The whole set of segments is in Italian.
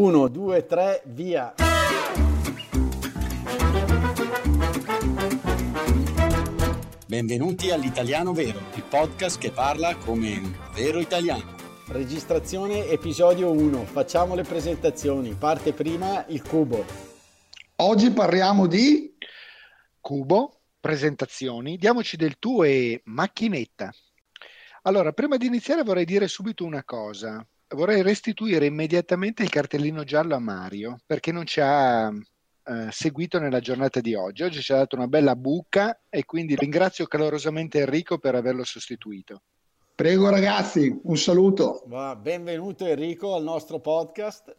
1, 2, 3, via. Benvenuti all'Italiano Vero, il podcast che parla come un vero italiano. Registrazione episodio 1. Facciamo le presentazioni. Parte prima il cubo. Oggi parliamo di Cubo, presentazioni, diamoci del tu e macchinetta. Allora, prima di iniziare vorrei dire subito una cosa. Vorrei restituire immediatamente il cartellino giallo a Mario perché non ci ha eh, seguito nella giornata di oggi. Oggi ci ha dato una bella buca e quindi ringrazio calorosamente Enrico per averlo sostituito. Prego ragazzi, un saluto. Va, benvenuto Enrico al nostro podcast.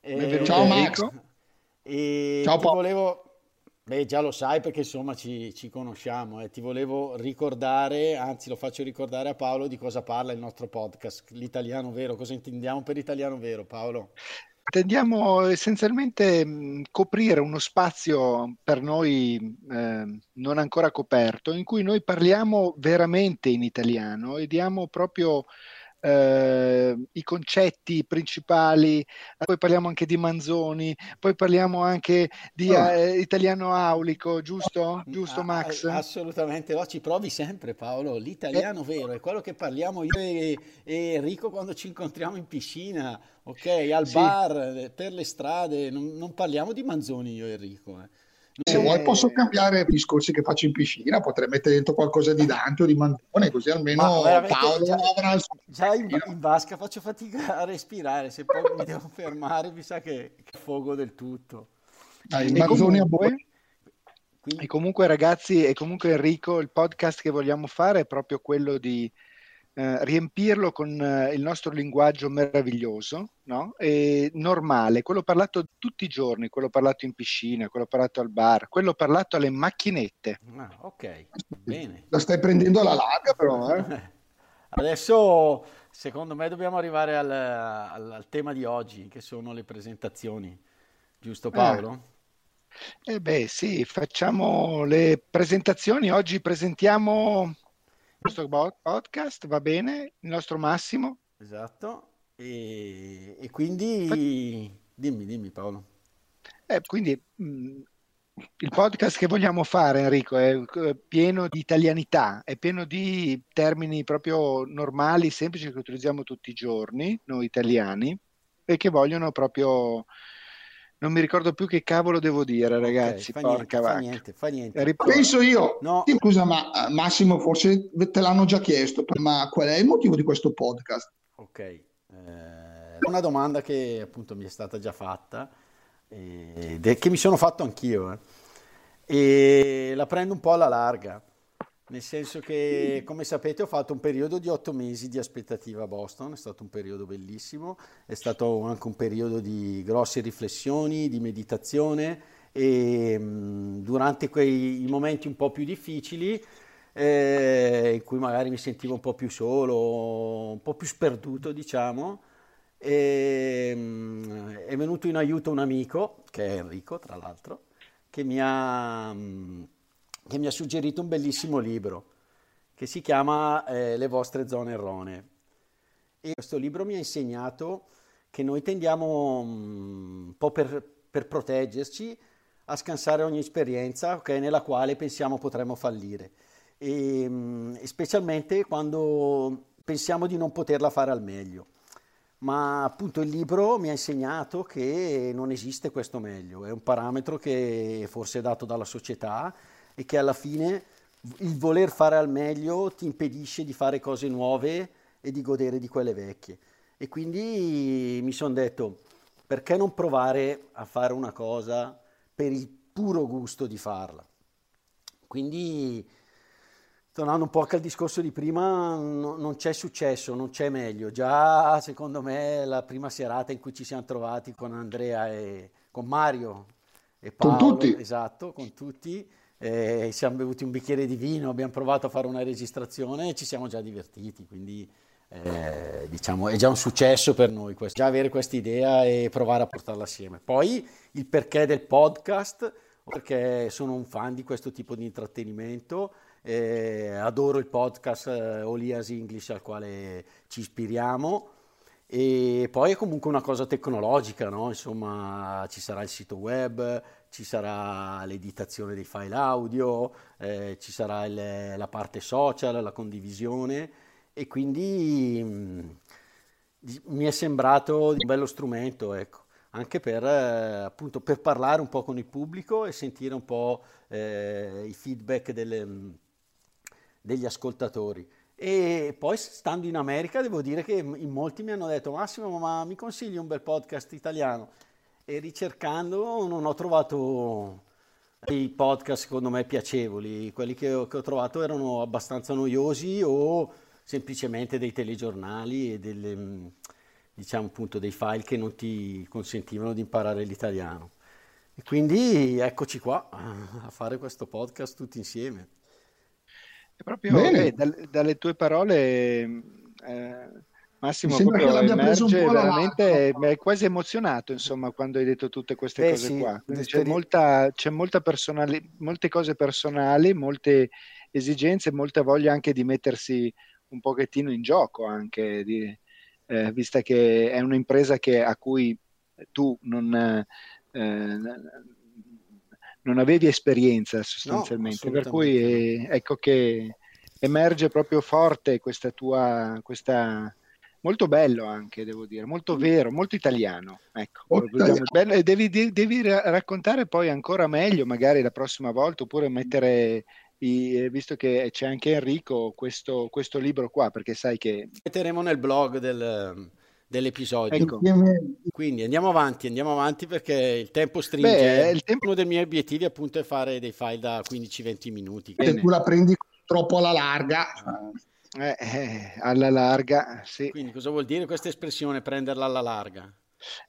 E- Benvenuto, Ciao Enrico. Max. E Ciao, ti Paolo. volevo, beh, già lo sai perché insomma ci, ci conosciamo, eh. Ti volevo ricordare, anzi lo faccio ricordare a Paolo di cosa parla il nostro podcast, l'italiano vero. Cosa intendiamo per italiano vero, Paolo? Tendiamo essenzialmente mh, coprire uno spazio per noi eh, non ancora coperto, in cui noi parliamo veramente in italiano e diamo proprio eh, i concetti principali, poi parliamo anche di Manzoni, poi parliamo anche di Oh. eh, italiano aulico, giusto? Giusto Ah, Max? ah, Assolutamente, no, ci provi sempre Paolo, l'italiano vero è quello che parliamo io e, e Enrico quando ci incontriamo in piscina, ok, al Sì. bar, eh, per le strade, non, non parliamo di Manzoni io e Enrico. Eh. Se Eh, vuoi posso cambiare i discorsi che faccio in piscina, potrei mettere dentro qualcosa di Dante o di Mandone, così almeno Paolo già- avrà il suo Già in, in vasca faccio fatica a respirare, se poi mi devo fermare mi sa che, che fogo del tutto. Dai, E Manzoni a comunque, voi. Quindi, E comunque ragazzi, e comunque Enrico, il podcast che vogliamo fare è proprio quello di eh, riempirlo con eh, il nostro linguaggio meraviglioso, no? E normale, quello parlato tutti i giorni, quello parlato in piscina, quello parlato al bar, quello parlato alle macchinette. ah, ok, bene. La stai prendendo alla larga però, eh? Adesso secondo me dobbiamo arrivare al, al- al tema di oggi, che sono le presentazioni, giusto Paolo? E beh, sì, facciamo le presentazioni. Oggi presentiamo il nostro bo- podcast, va bene? Il nostro Massimo. Esatto. E, e quindi dimmi, dimmi Paolo. Eh, quindi mh, il podcast che vogliamo fare, Enrico, è eh, pieno di italianità, è pieno di termini proprio normali, semplici che utilizziamo tutti i giorni, noi italiani, e che vogliono proprio... Non mi ricordo più che cavolo devo dire, ragazzi, Ok, fa porca niente, fa niente, fa niente. Rip- Penso io. No. Sì, Scusa, ma eh, Massimo, forse te l'hanno già chiesto, ma qual è il motivo di questo podcast? Ok, eh, una domanda che appunto mi è stata già fatta eh, ed è che mi sono fatto anch'io eh. e la prendo un po' alla larga, nel senso che come sapete ho fatto un periodo di otto mesi di aspettativa a Boston, è stato un periodo bellissimo, è stato anche un periodo di grosse riflessioni, di meditazione e mh, durante quei momenti un po' più difficili eh, in cui magari mi sentivo un po' più solo, un po' più sperduto, diciamo. E, mm, è venuto in aiuto un amico, che è Enrico, tra l'altro, che mi ha, mm, che mi ha suggerito un bellissimo libro che si chiama eh, Le vostre zone erronee. E questo libro mi ha insegnato che noi tendiamo mm, un po' per, per proteggerci a scansare ogni esperienza ok, nella quale pensiamo potremmo fallire mm, e specialmente quando pensiamo di non poterla fare al meglio. Ma appunto il libro mi ha insegnato che non esiste questo meglio, è un parametro che forse è dato dalla società e che alla fine il voler fare al meglio ti impedisce di fare cose nuove e di godere di quelle vecchie. E quindi mi sono detto, perché non provare a fare una cosa per il puro gusto di farla? Quindi, tornando un po' al discorso di prima, no- non c'è successo, non c'è meglio. Già, secondo me, la prima serata in cui ci siamo trovati con Andrea e con Mario e Con Paolo, tutti. esatto, con tutti, eh, siamo bevuti un bicchiere di vino, abbiamo provato a fare una registrazione e ci siamo già divertiti, quindi eh, diciamo è già un successo per noi questo, già avere questa idea e provare a portarla assieme. Poi il perché del podcast, perché sono un fan di questo tipo di intrattenimento, eh, adoro il podcast eh, Olias English al quale ci ispiriamo E poi è comunque una cosa tecnologica, no? Insomma, ci sarà il sito web, ci sarà l'editazione dei file audio, eh, ci sarà il, la parte social, la condivisione e quindi mh, mm, mi è sembrato un bello strumento, ecco, anche per, eh, appunto, per parlare un po' con il pubblico e sentire un po' eh, i feedback delle, mm, degli ascoltatori. E poi stando in America devo dire che in molti mi hanno detto Massimo ma mi consigli un bel podcast italiano? E ricercando non ho trovato dei podcast secondo me piacevoli, quelli che ho, che ho trovato erano abbastanza noiosi o semplicemente dei telegiornali e delle, diciamo appunto dei file che non ti consentivano di imparare l'italiano. E quindi eccoci qua a fare questo podcast tutti insieme. È proprio eh, dalle, dalle, tue parole, eh, Massimo, proprio emerge veramente, hai quasi emozionato insomma quando hai detto tutte queste eh, cose sì, qua. C'è, molta, c'è molta personali, molte cose personali, molte esigenze, molta voglia anche di mettersi un pochettino in gioco anche, di, eh, vista che è un'impresa che, a cui tu non, eh, non avevi esperienza sostanzialmente, no, per cui eh, ecco che emerge proprio forte questa tua, questa, molto bello anche, devo dire, molto mm. vero, molto italiano. Ecco, bello, devi, devi, raccontare poi ancora meglio, magari la prossima volta, oppure mettere, i, visto che c'è anche Enrico, questo, questo libro qua, perché sai che... Metteremo nel blog del, dell'episodio. Ecco. Quindi andiamo avanti, andiamo avanti perché il tempo stringe. Beh, il tempo... Uno dei miei obiettivi appunto è fare dei file da 15-20 minuti. Se tu la prendi troppo alla larga. Eh, eh, alla larga, sì. Quindi cosa vuol dire questa espressione, prenderla alla larga?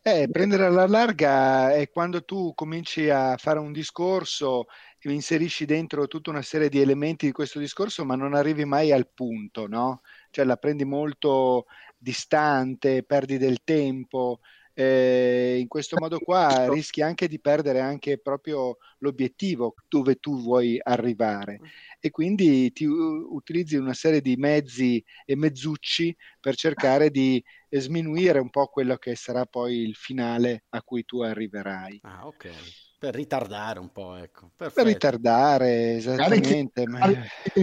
Eh, prendere alla larga è quando tu cominci a fare un discorso, inserisci dentro tutta una serie di elementi di questo discorso, ma non arrivi mai al punto, no? Cioè la prendi molto distante, perdi del tempo. Eh, in questo modo qua rischi anche di perdere anche proprio l'obiettivo dove tu vuoi arrivare e quindi ti utilizzi una serie di mezzi e mezzucci per cercare di sminuire un po' quello che sarà poi il finale a cui tu arriverai. Ah, ok. Per ritardare un po', ecco. Perfetto. Per ritardare, esattamente.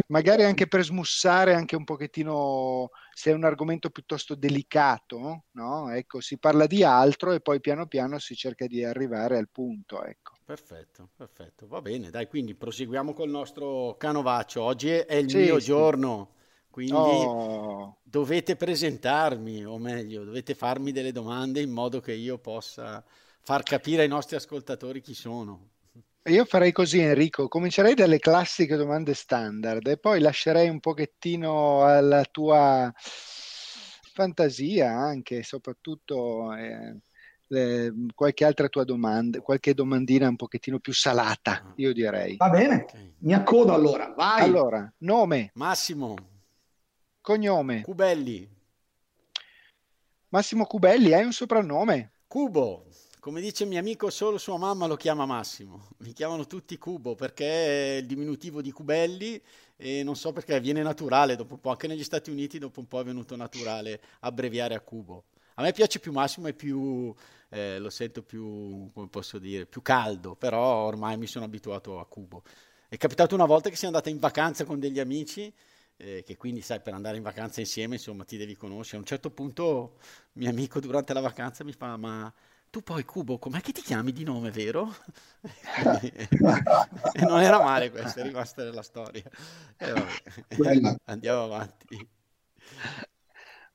Magari anche per smussare anche un pochettino, se è un argomento piuttosto delicato, no? Ecco, si parla di altro e poi piano piano si cerca di arrivare al punto, ecco. Perfetto, perfetto. Va bene, dai, quindi proseguiamo col nostro canovaccio. Oggi è il sì, mio sì. giorno, quindi oh. dovete presentarmi, o meglio, dovete farmi delle domande in modo che io possa far capire ai nostri ascoltatori chi sono. Io farei così Enrico, comincerei dalle classiche domande standard e poi lascerei un pochettino alla tua fantasia anche, soprattutto eh, le, qualche altra tua domanda, qualche domandina un pochettino più salata, ah. io direi. Va bene, okay. mi accodo allora, vai. Allora, nome. Massimo. Cognome. Cubelli. Massimo Cubelli, hai un soprannome? Cubo. Come dice mio amico, solo sua mamma lo chiama Massimo. Mi chiamano tutti Cubo perché è il diminutivo di Cubelli e non so perché viene naturale dopo un po'. Anche negli Stati Uniti dopo un po' è venuto naturale abbreviare a Cubo. A me piace più Massimo e più, eh, lo sento più, come posso dire, più caldo, però ormai mi sono abituato a Cubo. È capitato una volta che siamo andati in vacanza con degli amici eh, che quindi sai per andare in vacanza insieme insomma ti devi conoscere a un certo punto mio amico durante la vacanza mi fa ma tu poi Cubo, com'è che ti chiami di nome, vero? e non era male questo, è rimasta nella storia. Andiamo avanti.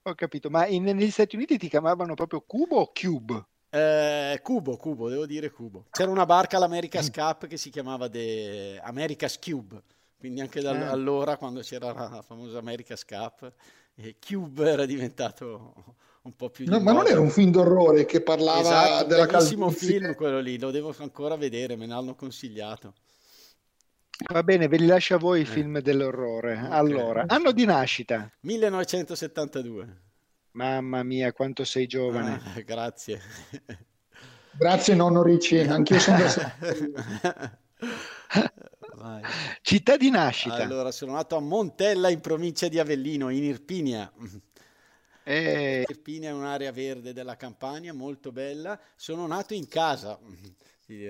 Ho capito, ma in, negli Stati Uniti ti chiamavano proprio Cubo o Cube? Eh, cubo, Cubo, devo dire Cubo. C'era una barca all'America's mm. Cup che si chiamava The America's Cube, quindi anche da ah. allora, quando c'era la famosa America's Cup, eh, Cube era diventato un po' più... No, ma non era un film d'orrore che parlava esatto, della bellissimo film quello lì, lo devo ancora vedere, me ne hanno consigliato. Va bene, ve li lascio a voi i eh. film dell'orrore. Okay. Allora, anno di nascita? 1972. Mamma mia, quanto sei giovane. Ah, grazie. Grazie nonno Ricci, anch'io sono da Città di nascita. Allora, sono nato a Montella in provincia di Avellino, in Irpinia. Eh, Irpinia è un'area verde della Campania, molto bella. Sono nato in casa.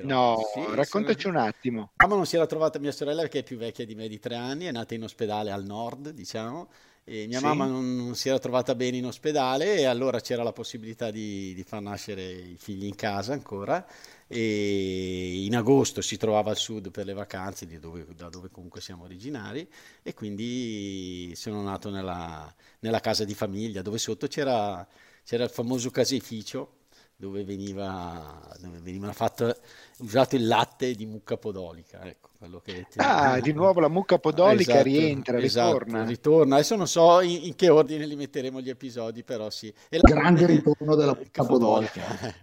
No, Sì, raccontaci sono- un attimo. Mamma non si era trovata, mia sorella che è più vecchia di me di tre anni, è nata in ospedale al nord, diciamo, e mia Sì. mamma non, non si era trovata bene in ospedale e allora c'era la possibilità di, di far nascere i figli in casa ancora e in agosto si trovava al sud per le vacanze, di dove- da dove comunque siamo originari, e quindi sono nato nella, nella casa di famiglia, dove sotto c'era c'era il famoso caseificio dove veniva, dove veniva fatto, usato il latte di mucca podolica, ecco, quello che Ah, di nuovo la mucca podolica Esatto, rientra, esatto, ritorna. ritorna. Adesso non so in, in che ordine li metteremo gli episodi, però sì. E la- Grande ritorno della Capodolica. Capodolica.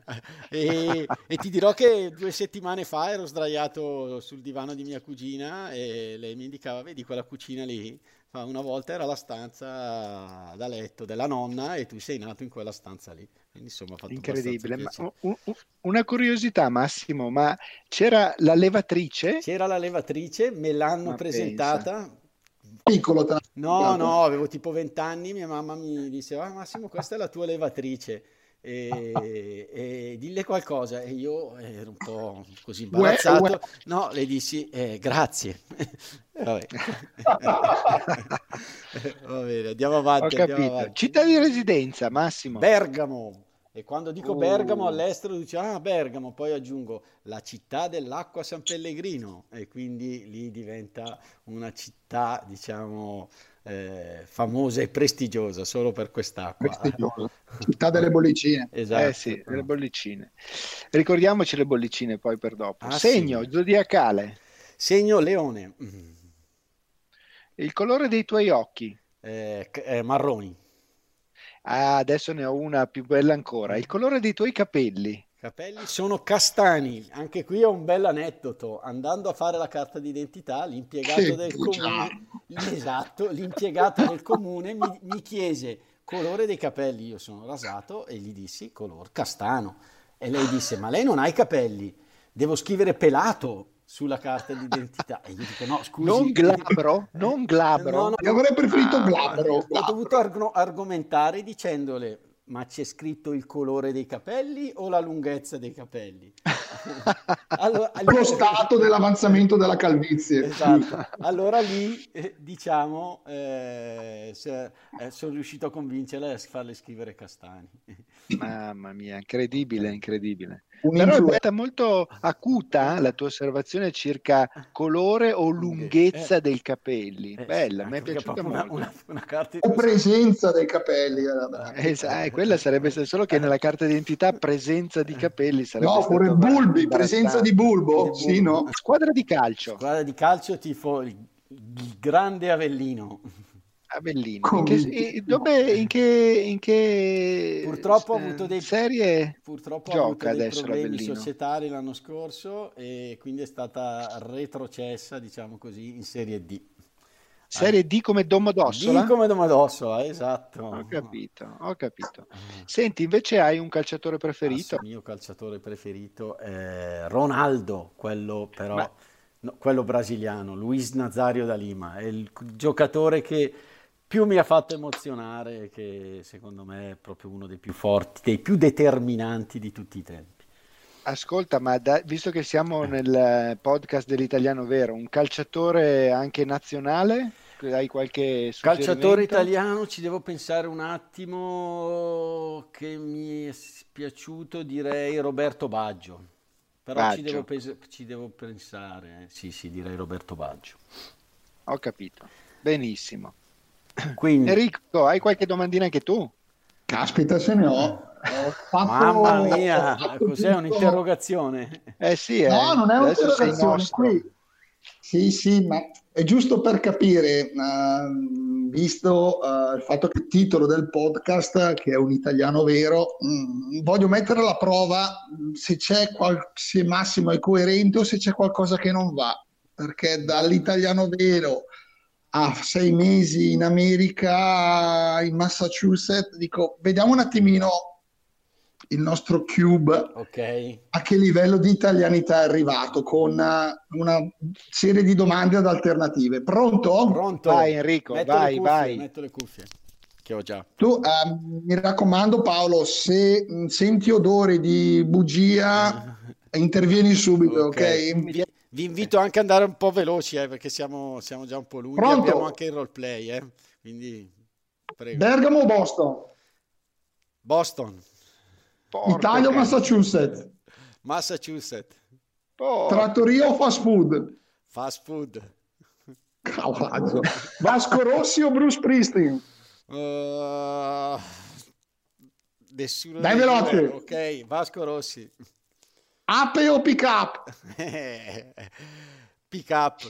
e, e ti dirò che due settimane fa ero sdraiato sul divano di mia cugina e lei mi indicava, vedi quella cucina lì? Fa, Una volta era la stanza da letto della nonna e tu sei nato in quella stanza lì. Quindi insomma fatto Incredibile. Ma, piacere. u- u- una curiosità, Massimo, ma c'era la levatrice? C'era la levatrice, me l'hanno Ma presentata. Piccolo te l'ha No, no, avevo tipo 20 anni, mia mamma mi diceva, ah, Massimo, questa è la tua levatrice, e, e dille qualcosa. E io ero un po' così imbarazzato. Uè, uè. No, le dissi, "Eh, grazie. Va bene, andiamo avanti, andiamo avanti. Città di residenza, Massimo. Bergamo. E quando dico Uh. Bergamo all'estero dice ah Bergamo, poi aggiungo la città dell'acqua San Pellegrino e quindi lì diventa una città diciamo eh, famosa e prestigiosa solo per quest'acqua. Prestigioso. Città delle bollicine. Esatto. Eh sì, le bollicine. Ricordiamoci le bollicine poi per dopo. Ah, Segno sì. zodiacale, Segno leone, il colore dei tuoi occhi. Eh, eh, marroni, Ah, adesso ne ho una più bella ancora. Il colore dei tuoi capelli. Capelli sono castani. Anche qui ho un bel aneddoto. Andando a fare la carta d'identità, l'impiegato Che del bugiardo. comune, esatto, l'impiegato del comune mi, mi chiese colore dei capelli. Io sono rasato e gli dissi color castano. E lei disse: Ma lei non ha i capelli, devo scrivere pelato sulla carta d'identità. E io dico: No, scusi. Non glabro, non glabro. No, no, Io avrei preferito Ah, glabro. Ho dovuto arg- argomentare dicendole: Ma c'è scritto il colore dei capelli o la lunghezza dei capelli? Allora, Lo stato dell'avanzamento della calvizie. Esatto. Allora lì, eh, diciamo, eh, se- eh, sono riuscito a convincerla a farle scrivere Castani. Mamma mia, incredibile, incredibile. Però è stata molto acuta la tua osservazione circa colore o lunghezza Eh, dei capelli. eh, Bella, sì, mi è piaciuta una, molto. una- una carta o presenza dei capelli. era bravo. Esa- eh, quella sarebbe solo che nella carta d'identità presenza di capelli sarebbe No, pure bulbi, presenza di bulbo. Di Sì, bulbo. no? Squadra di calcio, Squadra di calcio tifo il grande Avellino. Avellino. In che, in- dove, in che, in che Purtroppo ha eh, avuto dei- serie? Purtroppo ha Gioca avuto dei adesso problemi l'Avellino. societari l'anno scorso e quindi è stata retrocessa, diciamo così, in Serie D. Serie D come Domodossola? D come Domodossola, esatto. Ho capito, ho capito. Senti, invece hai un calciatore preferito? Il mio calciatore preferito è Ronaldo, quello però, Ma- no, quello brasiliano, Luis Nazario da Lima, è il giocatore che più mi ha fatto emozionare che secondo me è proprio uno dei più forti, dei più determinanti di tutti i tempi. Ascolta, ma da- visto che siamo nel eh, podcast dell'italiano vero, un calciatore anche nazionale? Hai qualche Calciatore italiano, ci devo pensare un attimo che mi è piaciuto, direi Roberto Baggio. Però ci Baggio. devo, pes- ci devo pensare, eh. Sì, sì, direi Roberto Baggio. Ho capito. Benissimo. Quindi, Enrico, hai qualche domandina anche tu? Caspita, se ne ho. Ho fatto- mamma mia, cos'è un'interrogazione? Eh sì, eh. No, non è un'interrogazione. Qui. Sì, sì, ma è giusto per capire, ehm, visto eh, il fatto che il titolo del podcast, che è un italiano vero, mm, voglio mettere alla prova mm, se c'è qual- se Massimo è coerente o se c'è qualcosa che non va, perché dall'italiano vero a sei mesi in America, in Massachusetts, dico, vediamo un attimino il nostro cube Ok, a che livello di italianità è arrivato con eh, una serie di domande ad alternative. Pronto? pronto? Vai, Enrico, Metto vai, cuffie, vai. metto le cuffie. che ho già. Tu eh, mi raccomando Paolo, se mh, senti odori di bugia, intervieni subito, ok? Vi, vi invito anche ad andare un po' veloci, eh, perché siamo, siamo già un po' lunghi. Pronto? Abbiamo anche il roleplay, eh, quindi prego. Bergamo o Boston? Boston, Porca Italia o. Massachusetts? Massachusetts, Porca- Trattoria o fast food? fast food. Cavolo. Vasco Rossi o Bruce Springsteen? Uh, nessuno Dai, veloce. Ok, Vasco Rossi. Ape o pick up? Pick up,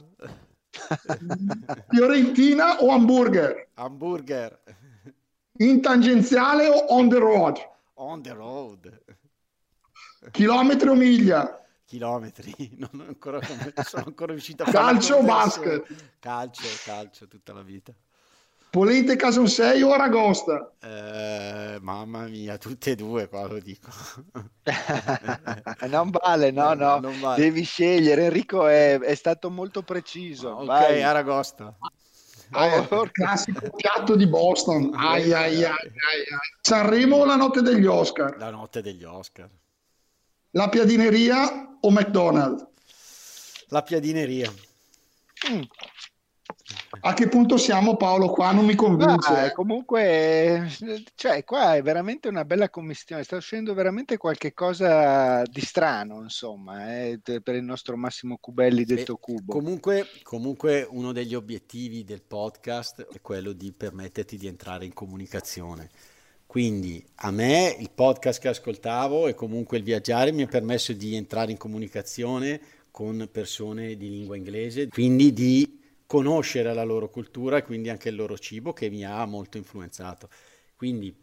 Fiorentina o hamburger? hamburger, In tangenziale o on the road? on the road, Chilometri o miglia? chilometri. Non ancora, sono ancora riuscito a fare Calcio o basket? Calcio, calcio tutta la vita. Polente Casonsei o Aragosta? Eh, mamma mia, tutte e due qua lo dico. non vale, no, no, Non vale. devi scegliere. Enrico è, è stato molto preciso. Ok, Vai. Aragosta. Ah, porca- classico piatto di Boston. Ai, ai, ai, ai, ai. Sanremo o la notte degli Oscar? La notte degli Oscar. La piadineria o McDonald's? La piadineria. Mm. A che punto siamo Paolo? Qua non mi convince. Ah, eh. comunque, cioè, qua è veramente una bella commistione. Sta uscendo veramente qualche cosa di strano, insomma, eh, per il nostro Massimo Cubelli detto E Cubo. Comunque, comunque uno degli obiettivi del podcast è quello di permetterti di entrare in comunicazione. Quindi a me il podcast che ascoltavo e comunque il viaggiare mi ha permesso di entrare in comunicazione con persone di lingua inglese, quindi di conoscere la loro cultura e quindi anche il loro cibo che mi ha molto influenzato. Quindi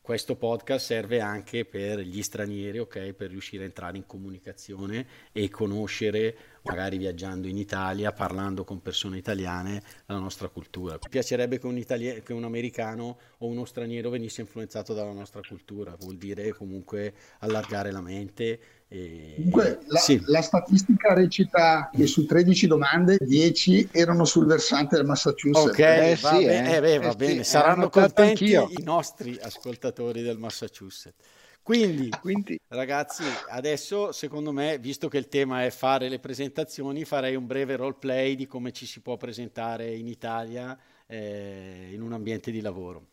questo podcast serve anche per gli stranieri, ok? Per riuscire a entrare in comunicazione e conoscere, magari viaggiando in Italia, parlando con persone italiane, la nostra cultura. Mi piacerebbe che un, italia- che un americano o uno straniero venisse influenzato dalla nostra cultura, vuol dire comunque allargare la mente. E... Comunque, la, Sì. la statistica recita che su 13 domande 10 erano sul versante del Massachusetts. Ok, Eh va, sì, bene, eh. eh, beh, va Eh sì, bene, eh, saranno contenti i nostri ascoltatori del Massachusetts. Quindi, Quindi, Ragazzi, adesso secondo me, visto che il tema è fare le presentazioni, farei un breve roleplay di come ci si può presentare in Italia eh, in un ambiente di lavoro.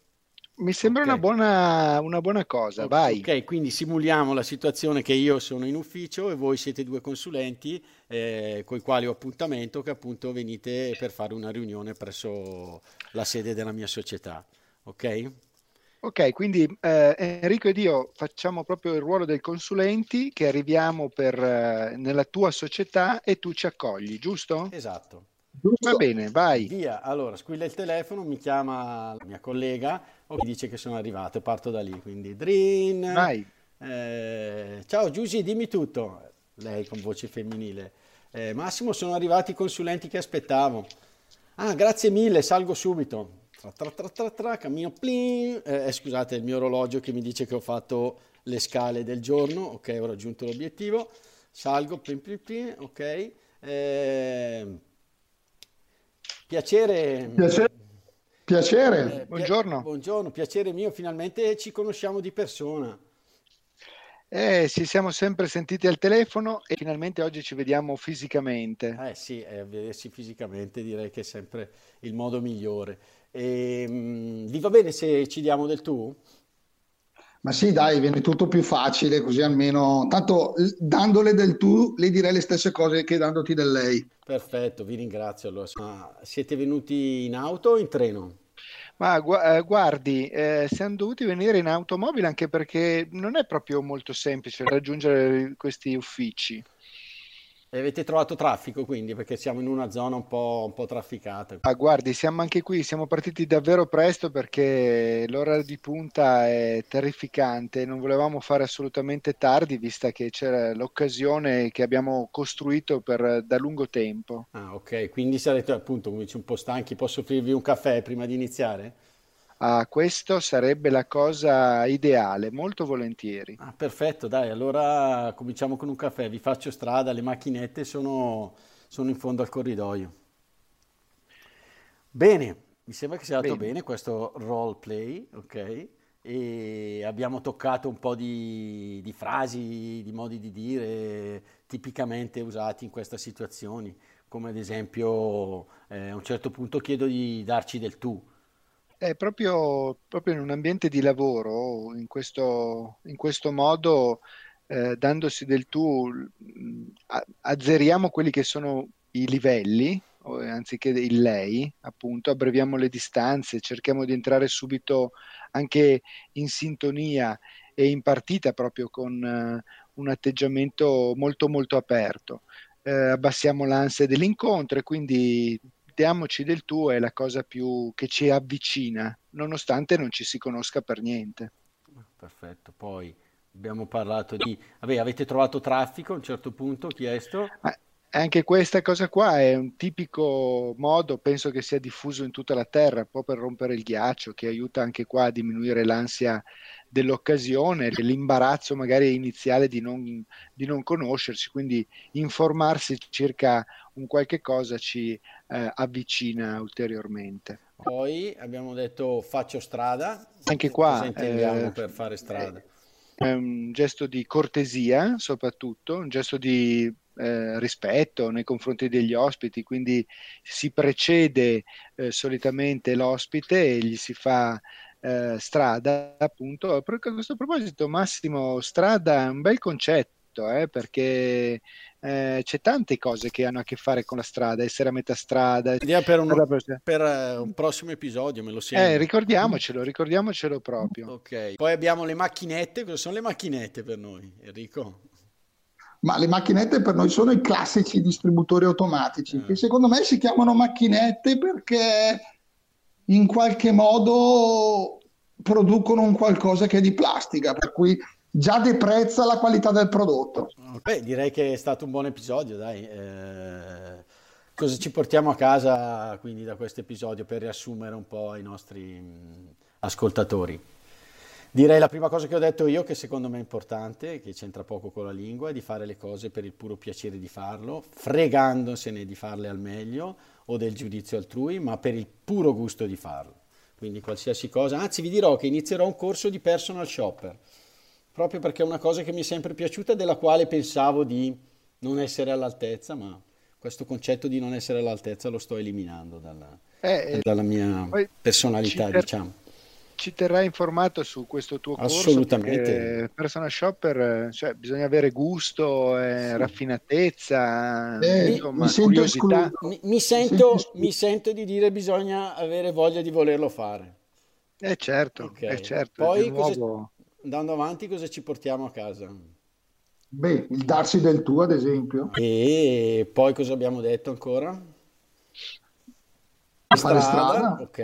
mi sembra Ok. una buona, una buona cosa, vai. Ok, quindi simuliamo la situazione che io sono in ufficio e voi siete due consulenti eh, con i quali ho appuntamento, che appunto venite per fare una riunione presso la sede della mia società. Ok? Ok, quindi eh, Enrico ed io facciamo proprio il ruolo dei consulenti che arriviamo per, eh, nella tua società e tu ci accogli, giusto? Esatto. Giusto? Va bene, vai. Via, allora squilla il telefono, mi chiama la mia collega o mi dice che sono arrivato, parto da lì, quindi Drin, Vai. eh, ciao Giusy, dimmi tutto, lei con voce femminile, "Eh, Massimo sono arrivati i consulenti che aspettavo, ah grazie mille, salgo subito, tra, tra, tra, tra, tra, cammino, plin. Eh, eh, scusate il mio orologio che mi dice che ho fatto le scale del giorno, ok ho raggiunto l'obiettivo, salgo, plin, plin, plin, ok, eh, piacere. Piacere. Piacere. Eh, pia- Buongiorno. buongiorno, piacere mio, finalmente ci conosciamo di persona. Eh, ci siamo sempre sentiti al telefono e finalmente oggi ci vediamo fisicamente. Eh sì, eh, vedersi fisicamente direi che è sempre il modo migliore. E, mm, vi va bene se ci diamo del tu? Ma sì, dai, viene tutto più facile, così almeno. Tanto dandole del tu, le direi le stesse cose che dandoti del lei. Perfetto, vi ringrazio. Allora, Ma siete venuti in auto o in treno? Ma gu- eh, guardi, eh, siamo dovuti venire in automobile anche perché non è proprio molto semplice raggiungere questi uffici. E avete trovato traffico quindi, perché siamo in una zona un po', un po' trafficata. Ah, guardi, siamo anche qui, siamo partiti davvero presto perché l'ora di punta è terrificante, non volevamo fare assolutamente tardi, vista che c'era l'occasione che abbiamo costruito per, da lungo tempo. Ah, ok, quindi sarete appunto, come dici, un po' stanchi. Posso offrirvi un caffè prima di iniziare? Ah, questo sarebbe la cosa ideale, molto volentieri. Ah, perfetto, dai, allora cominciamo con un caffè. Vi faccio strada, le macchinette sono, sono in fondo al corridoio. Bene, Mi sembra che sia andato Bene. bene questo role play, ok? E abbiamo toccato un po' di, di frasi, di modi di dire tipicamente usati in queste situazioni, come ad esempio eh, a un certo punto chiedo di darci del tu. È proprio, proprio in un ambiente di lavoro, in questo, in questo modo, eh, dandosi del tu, a- azzeriamo quelli che sono i livelli, o- anziché il lei, appunto, abbreviamo le distanze, cerchiamo di entrare subito anche in sintonia e in partita proprio con eh, un atteggiamento molto molto aperto. Eh, abbassiamo l'ansia dell'incontro e quindi diamoci del tu è la cosa più che ci avvicina, nonostante non ci si conosca per niente. Perfetto, poi abbiamo parlato di... Vabbè, avete trovato traffico a un certo punto, ho chiesto. Ma anche questa cosa qua è un tipico modo, penso che sia diffuso in tutta la terra, un po' per rompere il ghiaccio, che aiuta anche qua a diminuire l'ansia dell'occasione, l'imbarazzo magari iniziale di non, di non conoscersi, quindi informarsi circa un qualche cosa ci eh, avvicina ulteriormente. Poi abbiamo detto faccio strada. Anche qua Cosa intendiamo eh, per fare strada? è un gesto di cortesia, soprattutto, un gesto di eh, rispetto nei confronti degli ospiti, quindi si precede eh, solitamente l'ospite e gli si fa eh, strada, appunto. A questo proposito, Massimo, strada è un bel concetto, eh, perché eh, c'è tante cose che hanno a che fare con la strada, essere a metà strada. Per un, per eh, un prossimo episodio, me lo eh, segno. ricordiamocelo, ricordiamocelo proprio. Ok, poi abbiamo le macchinette. Cosa sono le macchinette per noi, Enrico? Ma le macchinette per noi sono i classici distributori automatici, Eh. che secondo me si chiamano macchinette perché in qualche modo producono un qualcosa che è di plastica, per cui già deprezza la qualità del prodotto. Beh, direi che è stato un buon episodio, dai. Eh, cosa ci portiamo a casa quindi da questo episodio per riassumere un po' ai nostri mh, ascoltatori? Direi la prima cosa che ho detto io, che secondo me è importante, che c'entra poco con la lingua, è di fare le cose per il puro piacere di farlo, fregandosene di farle al meglio o del giudizio altrui, ma per il puro gusto di farlo. Quindi qualsiasi cosa, anzi vi dirò che inizierò un corso di personal shopper, proprio perché è una cosa che mi è sempre piaciuta, della quale pensavo di non essere all'altezza, ma questo concetto di non essere all'altezza lo sto eliminando dalla, Eh, dalla mia personalità, diciamo. Ci terrai informato su questo tuo corso Assolutamente. perché personal shopper, eh, cioè, bisogna avere gusto, eh, raffinatezza, Eh, insomma, mi sento curiosità. Mi, mi sento, Sì, sì. mi sento di dire bisogna avere voglia di volerlo fare. Eh certo, Ok. eh certo, Poi di cosa- andando avanti, cosa ci portiamo a casa? Beh, il darsi del tu, ad esempio, E poi cosa abbiamo detto ancora? fare Strada, strada, ok,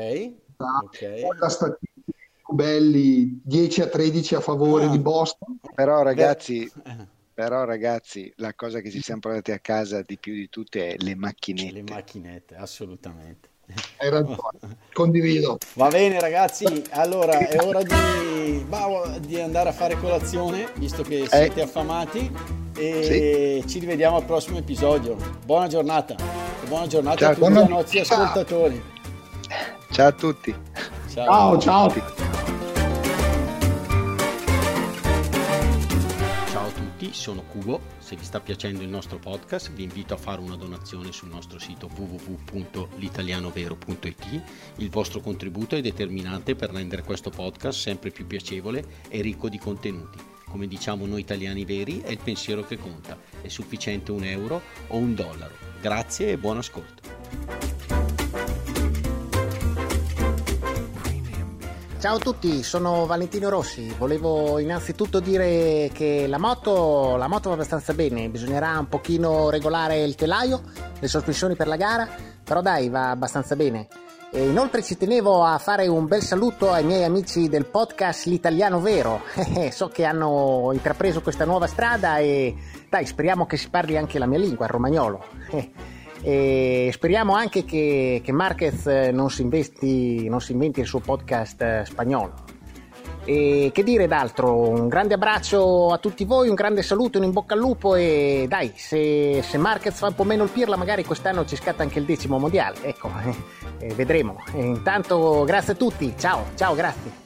ok. Poi la statistica belli 10 a 13 a favore Ah. di Boston. Però ragazzi, Eh, però ragazzi, la cosa che ci siamo portati a casa di più di tutte è le Le macchinette. macchinette, assolutamente. Hai ragione, condivido. Va bene ragazzi, allora è ora di, bah, di andare a fare colazione, visto che siete affamati, e ci rivediamo al prossimo episodio. Buona giornata, e buona giornata Ciao, a tutti buona- i nostri ascoltatori. Ciao a tutti. Ciao, ciao. Ciao a tutti, sono Cubo. Se vi sta piacendo il nostro podcast, vi invito a fare una donazione sul nostro sito www.litalianovero.it. Il vostro contributo è determinante per rendere questo podcast sempre più piacevole e ricco di contenuti. Come diciamo noi italiani veri, è il pensiero che conta. È sufficiente un euro o un dollaro. Grazie e buon ascolto. Ciao a tutti, sono Valentino Rossi. Volevo innanzitutto dire che la moto, la moto va abbastanza bene, bisognerà un pochino regolare il telaio, le sospensioni per la gara, però dai, va abbastanza bene. E inoltre ci tenevo a fare un bel saluto ai miei amici del podcast L'Italiano Vero. so che hanno intrapreso questa nuova strada e dai, speriamo che si parli anche la mia lingua, il romagnolo. E speriamo anche che, che Marquez eh, non si, investi, non si inventi il suo podcast eh, spagnolo. E che dire d'altro? Un grande abbraccio a tutti voi, un grande saluto, un in bocca al lupo e dai, se, se Marquez fa un po' meno il pirla, magari quest'anno ci scatta anche il decimo mondiale. Ecco, eh, vedremo. E intanto grazie a tutti, ciao, ciao, grazie.